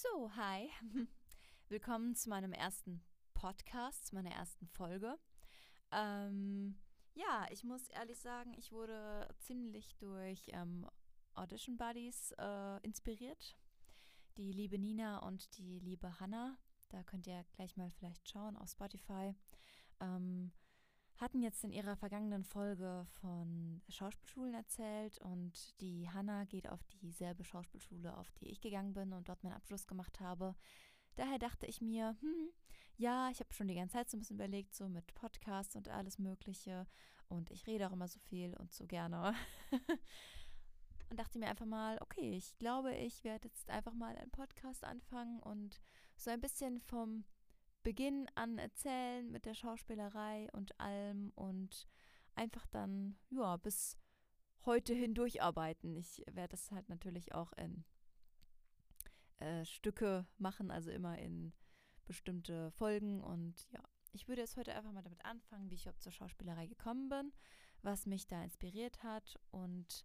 So, hi. Willkommen zu meinem ersten Podcast, zu meiner ersten Folge. Ähm, ja, ich muss ehrlich sagen, ich wurde ziemlich durch ähm, Audition Buddies äh, inspiriert. Die liebe Nina und die liebe Hannah, da könnt ihr gleich mal vielleicht schauen auf Spotify, ähm, hatten jetzt in ihrer vergangenen Folge von Schauspielschulen erzählt und die Hannah geht auf dieselbe Schauspielschule, auf die ich gegangen bin und dort meinen Abschluss gemacht habe. Daher dachte ich mir, hm, ja, ich habe schon die ganze Zeit so ein bisschen überlegt, so mit Podcasts und alles Mögliche. Und ich rede auch immer so viel und so gerne. und dachte mir einfach mal, okay, ich glaube, ich werde jetzt einfach mal einen Podcast anfangen und so ein bisschen vom Beginn an erzählen mit der Schauspielerei und allem und einfach dann, ja, bis heute hindurch arbeiten. Ich werde das halt natürlich auch in äh, Stücke machen, also immer in bestimmte Folgen und ja. Ich würde jetzt heute einfach mal damit anfangen, wie ich zur Schauspielerei gekommen bin, was mich da inspiriert hat und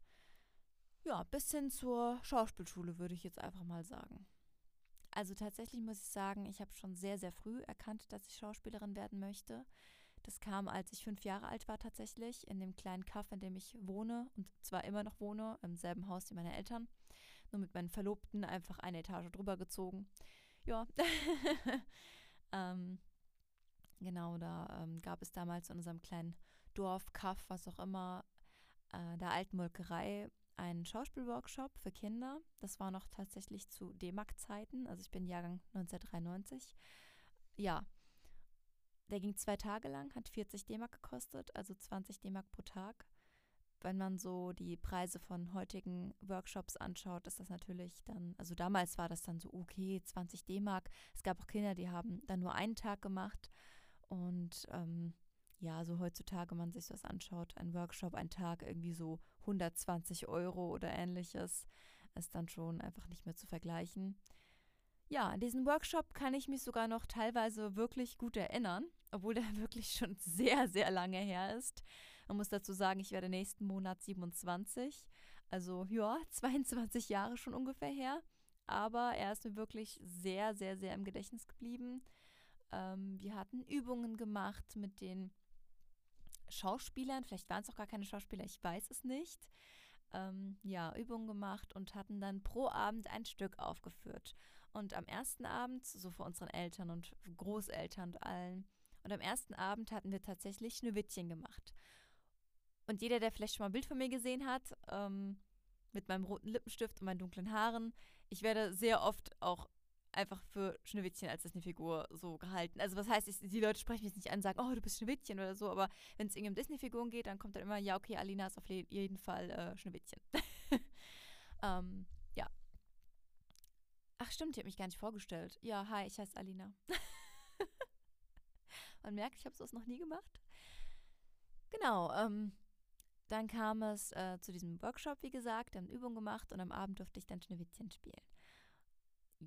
ja, bis hin zur Schauspielschule würde ich jetzt einfach mal sagen. Also tatsächlich muss ich sagen, ich habe schon sehr, sehr früh erkannt, dass ich Schauspielerin werden möchte. Das kam, als ich fünf Jahre alt war tatsächlich, in dem kleinen Kaff, in dem ich wohne und zwar immer noch wohne, im selben Haus wie meine Eltern. Nur mit meinen Verlobten einfach eine Etage drüber gezogen. Ja. ähm, genau, da ähm, gab es damals in unserem kleinen Dorf, Kaff, was auch immer, äh, der alten Molkerei einen Schauspielworkshop für Kinder. Das war noch tatsächlich zu D-Mark-Zeiten. Also ich bin Jahrgang 1993. Ja, der ging zwei Tage lang, hat 40 D-Mark gekostet, also 20 D-Mark pro Tag. Wenn man so die Preise von heutigen Workshops anschaut, ist das natürlich dann, also damals war das dann so, okay, 20 D-Mark. Es gab auch Kinder, die haben dann nur einen Tag gemacht. Und ähm, ja, so heutzutage man sich das anschaut, ein Workshop, ein Tag irgendwie so 120 Euro oder ähnliches, ist dann schon einfach nicht mehr zu vergleichen. Ja, an diesen Workshop kann ich mich sogar noch teilweise wirklich gut erinnern, obwohl der wirklich schon sehr, sehr lange her ist. Man muss dazu sagen, ich werde nächsten Monat 27, also ja, 22 Jahre schon ungefähr her. Aber er ist mir wirklich sehr, sehr, sehr im Gedächtnis geblieben. Ähm, wir hatten Übungen gemacht mit den Schauspielern, vielleicht waren es auch gar keine Schauspieler, ich weiß es nicht, ähm, ja, Übungen gemacht und hatten dann pro Abend ein Stück aufgeführt. Und am ersten Abend, so vor unseren Eltern und Großeltern und allen, und am ersten Abend hatten wir tatsächlich Schneewittchen gemacht. Und jeder, der vielleicht schon mal ein Bild von mir gesehen hat, ähm, mit meinem roten Lippenstift und meinen dunklen Haaren, ich werde sehr oft auch einfach für Schneewittchen als Disney-Figur so gehalten. Also was heißt, ich, die Leute sprechen mich nicht an und sagen, oh, du bist Schneewittchen oder so, aber wenn es irgendwie um Disney-Figuren geht, dann kommt dann immer, ja, okay, Alina ist auf jeden Fall äh, Schneewittchen. ähm, ja. Ach stimmt, ich habe mich gar nicht vorgestellt. Ja, hi, ich heiße Alina. Man merkt, ich habe sowas noch nie gemacht. Genau, ähm, dann kam es äh, zu diesem Workshop, wie gesagt, haben Übungen gemacht und am Abend durfte ich dann Schneewittchen spielen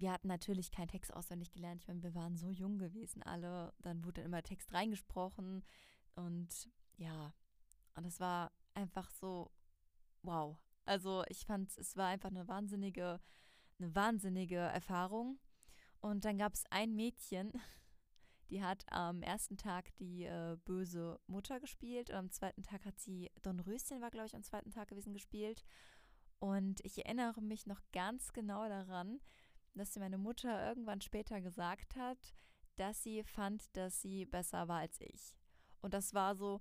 wir hatten natürlich keinen Text auswendig gelernt. Ich meine, wir waren so jung gewesen alle. Dann wurde immer Text reingesprochen. Und ja, und es war einfach so, wow. Also ich fand, es war einfach eine wahnsinnige, eine wahnsinnige Erfahrung. Und dann gab es ein Mädchen, die hat am ersten Tag die äh, böse Mutter gespielt und am zweiten Tag hat sie, Don Röschen war, glaube ich, am zweiten Tag gewesen, gespielt. Und ich erinnere mich noch ganz genau daran, dass sie meine Mutter irgendwann später gesagt hat, dass sie fand, dass sie besser war als ich. Und das war so,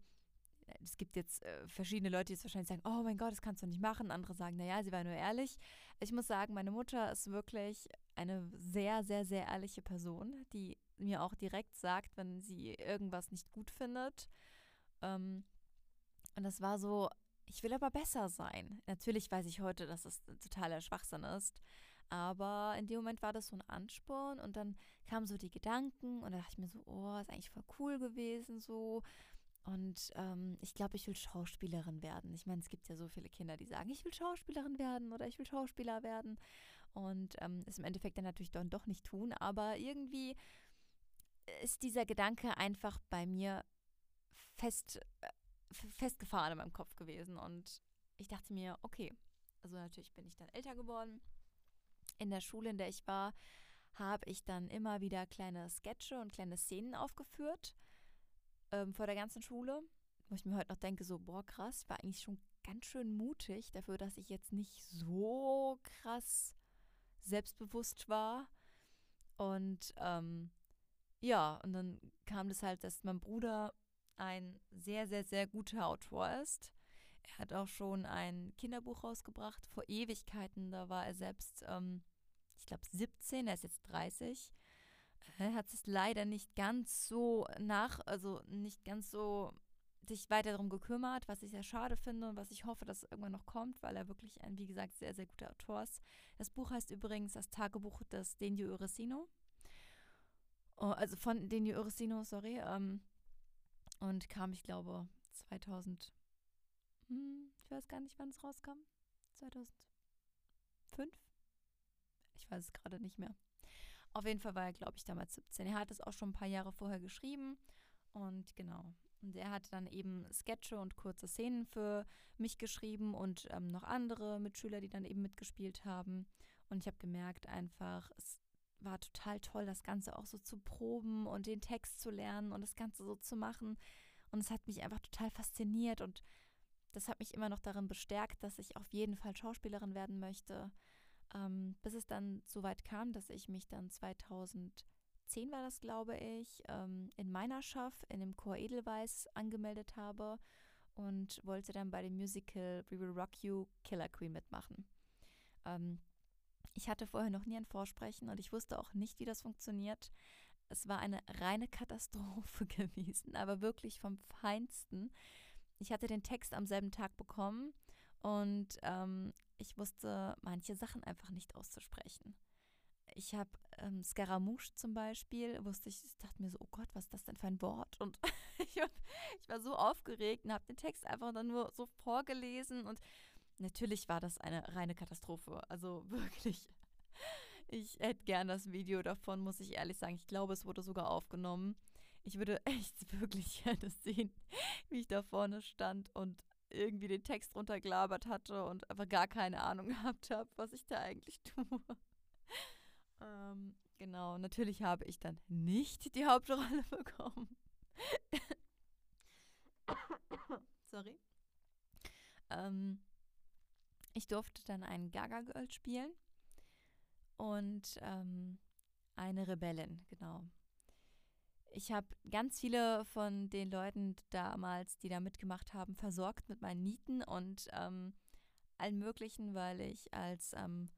es gibt jetzt äh, verschiedene Leute, die jetzt wahrscheinlich sagen, oh mein Gott, das kannst du nicht machen. Andere sagen, naja, sie war nur ehrlich. Ich muss sagen, meine Mutter ist wirklich eine sehr, sehr, sehr ehrliche Person, die mir auch direkt sagt, wenn sie irgendwas nicht gut findet. Ähm, und das war so, ich will aber besser sein. Natürlich weiß ich heute, dass das totaler Schwachsinn ist. Aber in dem Moment war das so ein Ansporn und dann kamen so die Gedanken und da dachte ich mir so, oh, ist eigentlich voll cool gewesen so. Und ähm, ich glaube, ich will Schauspielerin werden. Ich meine, es gibt ja so viele Kinder, die sagen, ich will Schauspielerin werden oder ich will Schauspieler werden. Und ähm, es im Endeffekt dann natürlich dann doch nicht tun. Aber irgendwie ist dieser Gedanke einfach bei mir fest, äh, festgefahren in meinem Kopf gewesen. Und ich dachte mir, okay, also natürlich bin ich dann älter geworden. In der Schule, in der ich war, habe ich dann immer wieder kleine Sketche und kleine Szenen aufgeführt ähm, vor der ganzen Schule, wo ich mir heute noch denke, so, boah, krass, war eigentlich schon ganz schön mutig dafür, dass ich jetzt nicht so krass selbstbewusst war. Und ähm, ja, und dann kam das halt, dass mein Bruder ein sehr, sehr, sehr guter Autor ist. Er hat auch schon ein Kinderbuch rausgebracht vor Ewigkeiten. Da war er selbst, ähm, ich glaube, 17, er ist jetzt 30. Er hat sich leider nicht ganz so nach, also nicht ganz so sich weiter darum gekümmert, was ich sehr schade finde und was ich hoffe, dass irgendwann noch kommt, weil er wirklich ein, wie gesagt, sehr, sehr guter Autor ist. Das Buch heißt übrigens das Tagebuch des Denio Uresino. Oh, also von Denio Uresino, sorry. Ähm, und kam, ich glaube, 2000, hm, ich weiß gar nicht, wann es rauskam. 2005? Ich weiß es gerade nicht mehr. Auf jeden Fall war er, glaube ich, damals 17. Er hat es auch schon ein paar Jahre vorher geschrieben. Und genau, und er hat dann eben Sketche und kurze Szenen für mich geschrieben und ähm, noch andere Mitschüler, die dann eben mitgespielt haben. Und ich habe gemerkt einfach, es war total toll, das Ganze auch so zu proben und den Text zu lernen und das Ganze so zu machen. Und es hat mich einfach total fasziniert und das hat mich immer noch darin bestärkt, dass ich auf jeden Fall Schauspielerin werden möchte. Ähm, bis es dann so weit kam, dass ich mich dann 2000 10 war das, glaube ich, ähm, in meiner Schaff in dem Chor Edelweiß angemeldet habe und wollte dann bei dem Musical We Will Rock You Killer Queen mitmachen. Ähm, ich hatte vorher noch nie ein Vorsprechen und ich wusste auch nicht, wie das funktioniert. Es war eine reine Katastrophe gewesen, aber wirklich vom Feinsten. Ich hatte den Text am selben Tag bekommen und ähm, ich wusste manche Sachen einfach nicht auszusprechen ich habe ähm, Scaramouche zum Beispiel, wusste ich, dachte mir so, oh Gott, was ist das denn für ein Wort? Und ich, war, ich war so aufgeregt und habe den Text einfach dann nur so vorgelesen und natürlich war das eine reine Katastrophe. Also wirklich. Ich hätte gern das Video davon, muss ich ehrlich sagen. Ich glaube, es wurde sogar aufgenommen. Ich würde echt wirklich gerne sehen, wie ich da vorne stand und irgendwie den Text runtergelabert hatte und aber gar keine Ahnung gehabt habe, was ich da eigentlich tue. Ähm, genau, natürlich habe ich dann nicht die Hauptrolle bekommen. Sorry. Ähm, ich durfte dann einen Gaga Girl spielen und ähm, eine Rebellin, genau. Ich habe ganz viele von den Leuten damals, die da mitgemacht haben, versorgt mit meinen Nieten und ähm, allen möglichen, weil ich als ähm,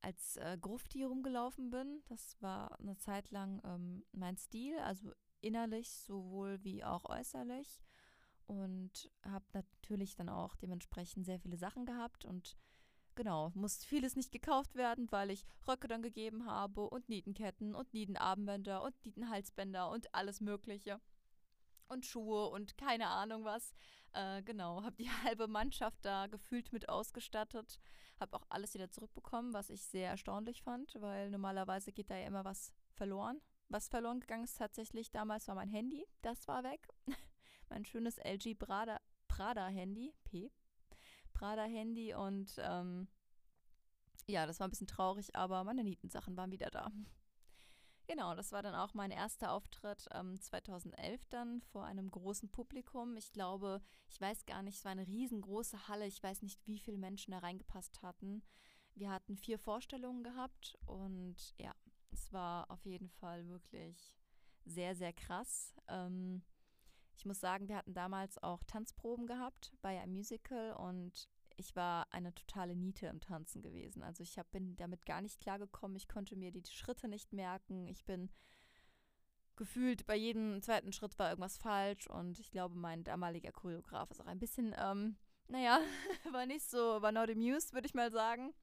als äh, Grufti rumgelaufen bin. Das war eine Zeit lang ähm, mein Stil, also innerlich sowohl wie auch äußerlich. Und habe natürlich dann auch dementsprechend sehr viele Sachen gehabt und genau, musste vieles nicht gekauft werden, weil ich Röcke dann gegeben habe und Nietenketten und Nietenarmbänder und Nietenhalsbänder und alles Mögliche. Und Schuhe und keine Ahnung was. Äh, genau, habe die halbe Mannschaft da gefühlt mit ausgestattet. Habe auch alles wieder zurückbekommen, was ich sehr erstaunlich fand, weil normalerweise geht da ja immer was verloren. Was verloren gegangen ist tatsächlich damals war mein Handy. Das war weg. mein schönes LG Prada, Prada Handy. P. Prada Handy und ähm, ja, das war ein bisschen traurig, aber meine Nietensachen waren wieder da. Genau, das war dann auch mein erster Auftritt ähm, 2011 dann vor einem großen Publikum. Ich glaube, ich weiß gar nicht, es war eine riesengroße Halle. Ich weiß nicht, wie viele Menschen da reingepasst hatten. Wir hatten vier Vorstellungen gehabt und ja, es war auf jeden Fall wirklich sehr, sehr krass. Ähm, ich muss sagen, wir hatten damals auch Tanzproben gehabt bei einem Musical und ich war eine totale Niete im Tanzen gewesen. Also ich hab, bin damit gar nicht klargekommen. Ich konnte mir die Schritte nicht merken. Ich bin gefühlt, bei jedem zweiten Schritt war irgendwas falsch. Und ich glaube, mein damaliger Choreograf ist auch ein bisschen, ähm, naja, war nicht so, war not amused, würde ich mal sagen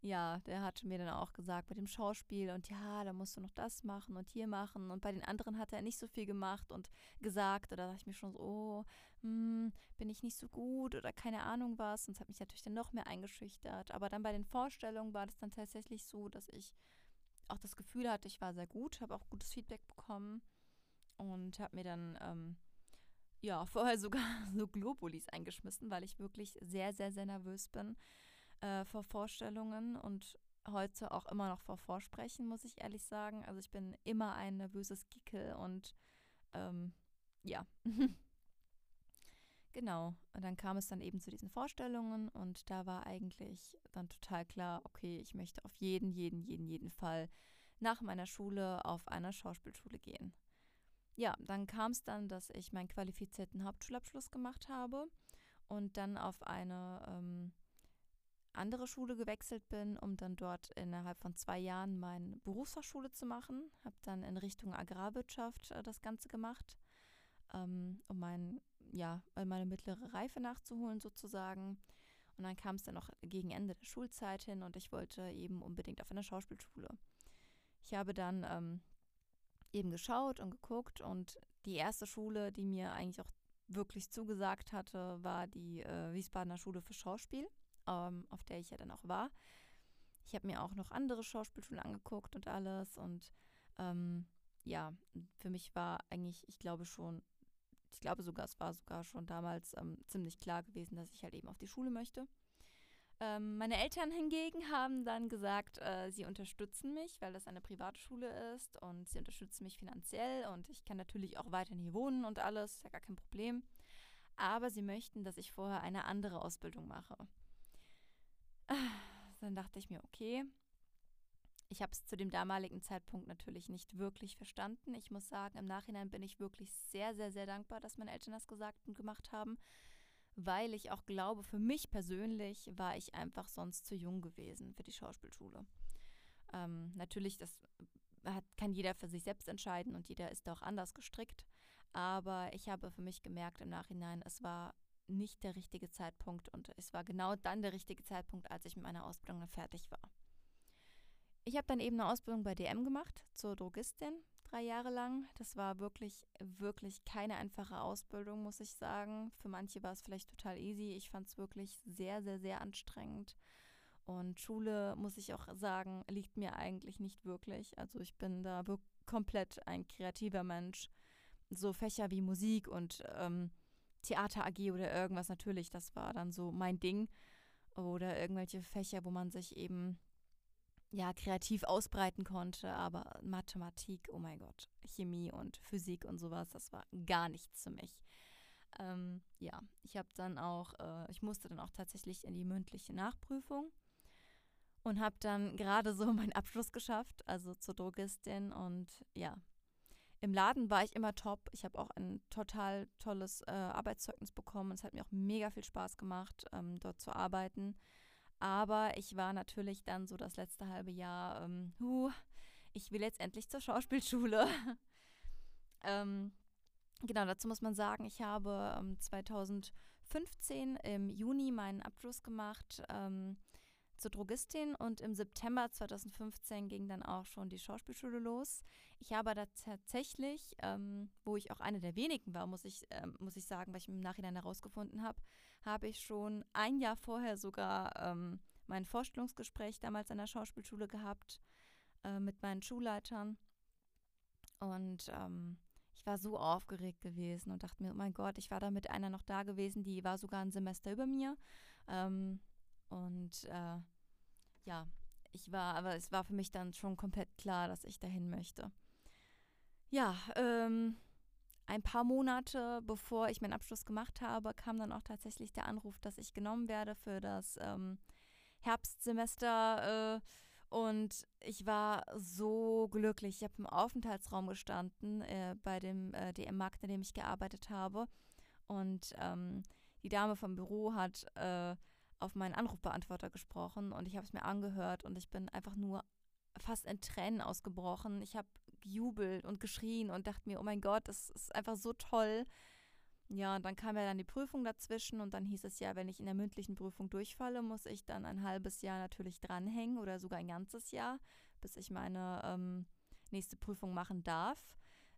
ja, der hat mir dann auch gesagt mit dem Schauspiel und ja, da musst du noch das machen und hier machen. Und bei den anderen hat er nicht so viel gemacht und gesagt. Oder da dachte ich mir schon so, oh, hm, bin ich nicht so gut oder keine Ahnung was. Und es hat mich natürlich dann noch mehr eingeschüchtert. Aber dann bei den Vorstellungen war das dann tatsächlich so, dass ich auch das Gefühl hatte, ich war sehr gut, habe auch gutes Feedback bekommen und habe mir dann ähm, ja vorher sogar so Globulis eingeschmissen, weil ich wirklich sehr, sehr, sehr nervös bin äh, vor Vorstellungen und heute auch immer noch vor Vorsprechen, muss ich ehrlich sagen. Also ich bin immer ein nervöses Gickel und ähm, ja. genau. Und dann kam es dann eben zu diesen Vorstellungen und da war eigentlich dann total klar, okay, ich möchte auf jeden, jeden, jeden, jeden Fall nach meiner Schule auf einer Schauspielschule gehen. Ja, dann kam es dann, dass ich meinen qualifizierten Hauptschulabschluss gemacht habe und dann auf eine ähm, andere Schule gewechselt bin, um dann dort innerhalb von zwei Jahren meine Berufsfachschule zu machen. Habe dann in Richtung Agrarwirtschaft äh, das Ganze gemacht, ähm, um mein, ja, meine mittlere Reife nachzuholen sozusagen. Und dann kam es dann noch gegen Ende der Schulzeit hin und ich wollte eben unbedingt auf eine Schauspielschule. Ich habe dann ähm, eben geschaut und geguckt und die erste Schule, die mir eigentlich auch wirklich zugesagt hatte, war die äh, Wiesbadener Schule für Schauspiel, ähm, auf der ich ja dann auch war. Ich habe mir auch noch andere Schauspielschulen angeguckt und alles und ähm, ja, für mich war eigentlich, ich glaube schon, ich glaube sogar, es war sogar schon damals ähm, ziemlich klar gewesen, dass ich halt eben auf die Schule möchte. Ähm, meine Eltern hingegen haben dann gesagt, äh, sie unterstützen mich, weil das eine private Schule ist und sie unterstützen mich finanziell und ich kann natürlich auch weiterhin hier wohnen und alles, ist ja gar kein Problem. Aber sie möchten, dass ich vorher eine andere Ausbildung mache. Dann dachte ich mir, okay. Ich habe es zu dem damaligen Zeitpunkt natürlich nicht wirklich verstanden. Ich muss sagen, im Nachhinein bin ich wirklich sehr, sehr, sehr dankbar, dass meine Eltern das gesagt und gemacht haben, weil ich auch glaube, für mich persönlich war ich einfach sonst zu jung gewesen für die Schauspielschule. Ähm, natürlich, das hat, kann jeder für sich selbst entscheiden und jeder ist auch anders gestrickt. Aber ich habe für mich gemerkt im Nachhinein, es war nicht der richtige Zeitpunkt und es war genau dann der richtige Zeitpunkt, als ich mit meiner Ausbildung fertig war. Ich habe dann eben eine Ausbildung bei DM gemacht zur Drogistin drei Jahre lang. Das war wirklich, wirklich keine einfache Ausbildung, muss ich sagen. Für manche war es vielleicht total easy. Ich fand es wirklich sehr, sehr, sehr anstrengend. Und Schule, muss ich auch sagen, liegt mir eigentlich nicht wirklich. Also ich bin da komplett ein kreativer Mensch. So Fächer wie Musik und ähm, Theater AG oder irgendwas natürlich, das war dann so mein Ding. Oder irgendwelche Fächer, wo man sich eben ja, kreativ ausbreiten konnte, aber Mathematik, oh mein Gott, Chemie und Physik und sowas, das war gar nichts für mich. Ähm, ja, ich habe dann auch, äh, ich musste dann auch tatsächlich in die mündliche Nachprüfung und habe dann gerade so meinen Abschluss geschafft, also zur Drogistin und ja, im Laden war ich immer top. Ich habe auch ein total tolles äh, Arbeitszeugnis bekommen. Es hat mir auch mega viel Spaß gemacht, ähm, dort zu arbeiten. Aber ich war natürlich dann so das letzte halbe Jahr, ähm, huh, ich will jetzt endlich zur Schauspielschule. ähm, genau, dazu muss man sagen, ich habe ähm, 2015 im Juni meinen Abschluss gemacht ähm, zur Drogistin und im September 2015 ging dann auch schon die Schauspielschule los. Ich habe da tatsächlich, ähm, wo ich auch eine der wenigen war, muss ich, ähm, muss ich sagen, weil ich im Nachhinein herausgefunden habe, habe ich schon ein Jahr vorher sogar ähm, mein Vorstellungsgespräch damals an der Schauspielschule gehabt äh, mit meinen Schulleitern. Und ähm, ich war so aufgeregt gewesen und dachte mir, oh mein Gott, ich war da mit einer noch da gewesen, die war sogar ein Semester über mir. Ähm, und äh, ja, ich war, aber es war für mich dann schon komplett klar, dass ich dahin möchte. Ja, ähm, ein paar Monate bevor ich meinen Abschluss gemacht habe, kam dann auch tatsächlich der Anruf, dass ich genommen werde für das ähm, Herbstsemester. Äh, und ich war so glücklich. Ich habe im Aufenthaltsraum gestanden äh, bei dem äh, DM-Markt, in dem ich gearbeitet habe. Und ähm, die Dame vom Büro hat äh, auf meinen Anrufbeantworter gesprochen und ich habe es mir angehört und ich bin einfach nur fast in Tränen ausgebrochen. Ich habe gejubelt und geschrien und dachte mir, oh mein Gott, das ist einfach so toll. Ja, und dann kam ja dann die Prüfung dazwischen und dann hieß es ja, wenn ich in der mündlichen Prüfung durchfalle, muss ich dann ein halbes Jahr natürlich dranhängen oder sogar ein ganzes Jahr, bis ich meine ähm, nächste Prüfung machen darf.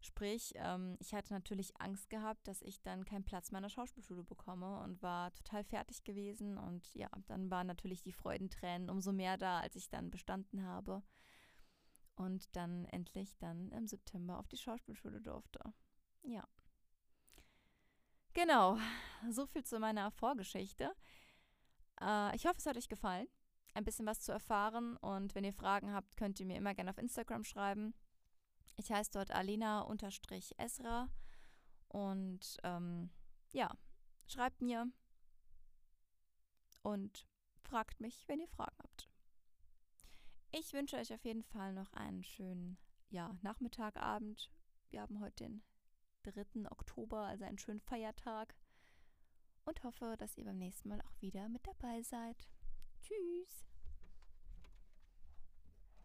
Sprich, ähm, ich hatte natürlich Angst gehabt, dass ich dann keinen Platz meiner Schauspielschule bekomme und war total fertig gewesen. Und ja, dann waren natürlich die Freudentränen umso mehr da, als ich dann bestanden habe und dann endlich dann im September auf die Schauspielschule durfte. Ja. Genau, so viel zu meiner Vorgeschichte. Äh, ich hoffe, es hat euch gefallen. ein bisschen was zu erfahren. Und wenn ihr Fragen habt, könnt ihr mir immer gerne auf Instagram schreiben. Ich heiße dort Alina-Esra. Und ähm, ja, schreibt mir und fragt mich, wenn ihr Fragen habt. Ich wünsche euch auf jeden Fall noch einen schönen ja, Nachmittag, Abend. Wir haben heute den 3. Oktober, also einen schönen Feiertag. Und hoffe, dass ihr beim nächsten Mal auch wieder mit dabei seid. Tschüss.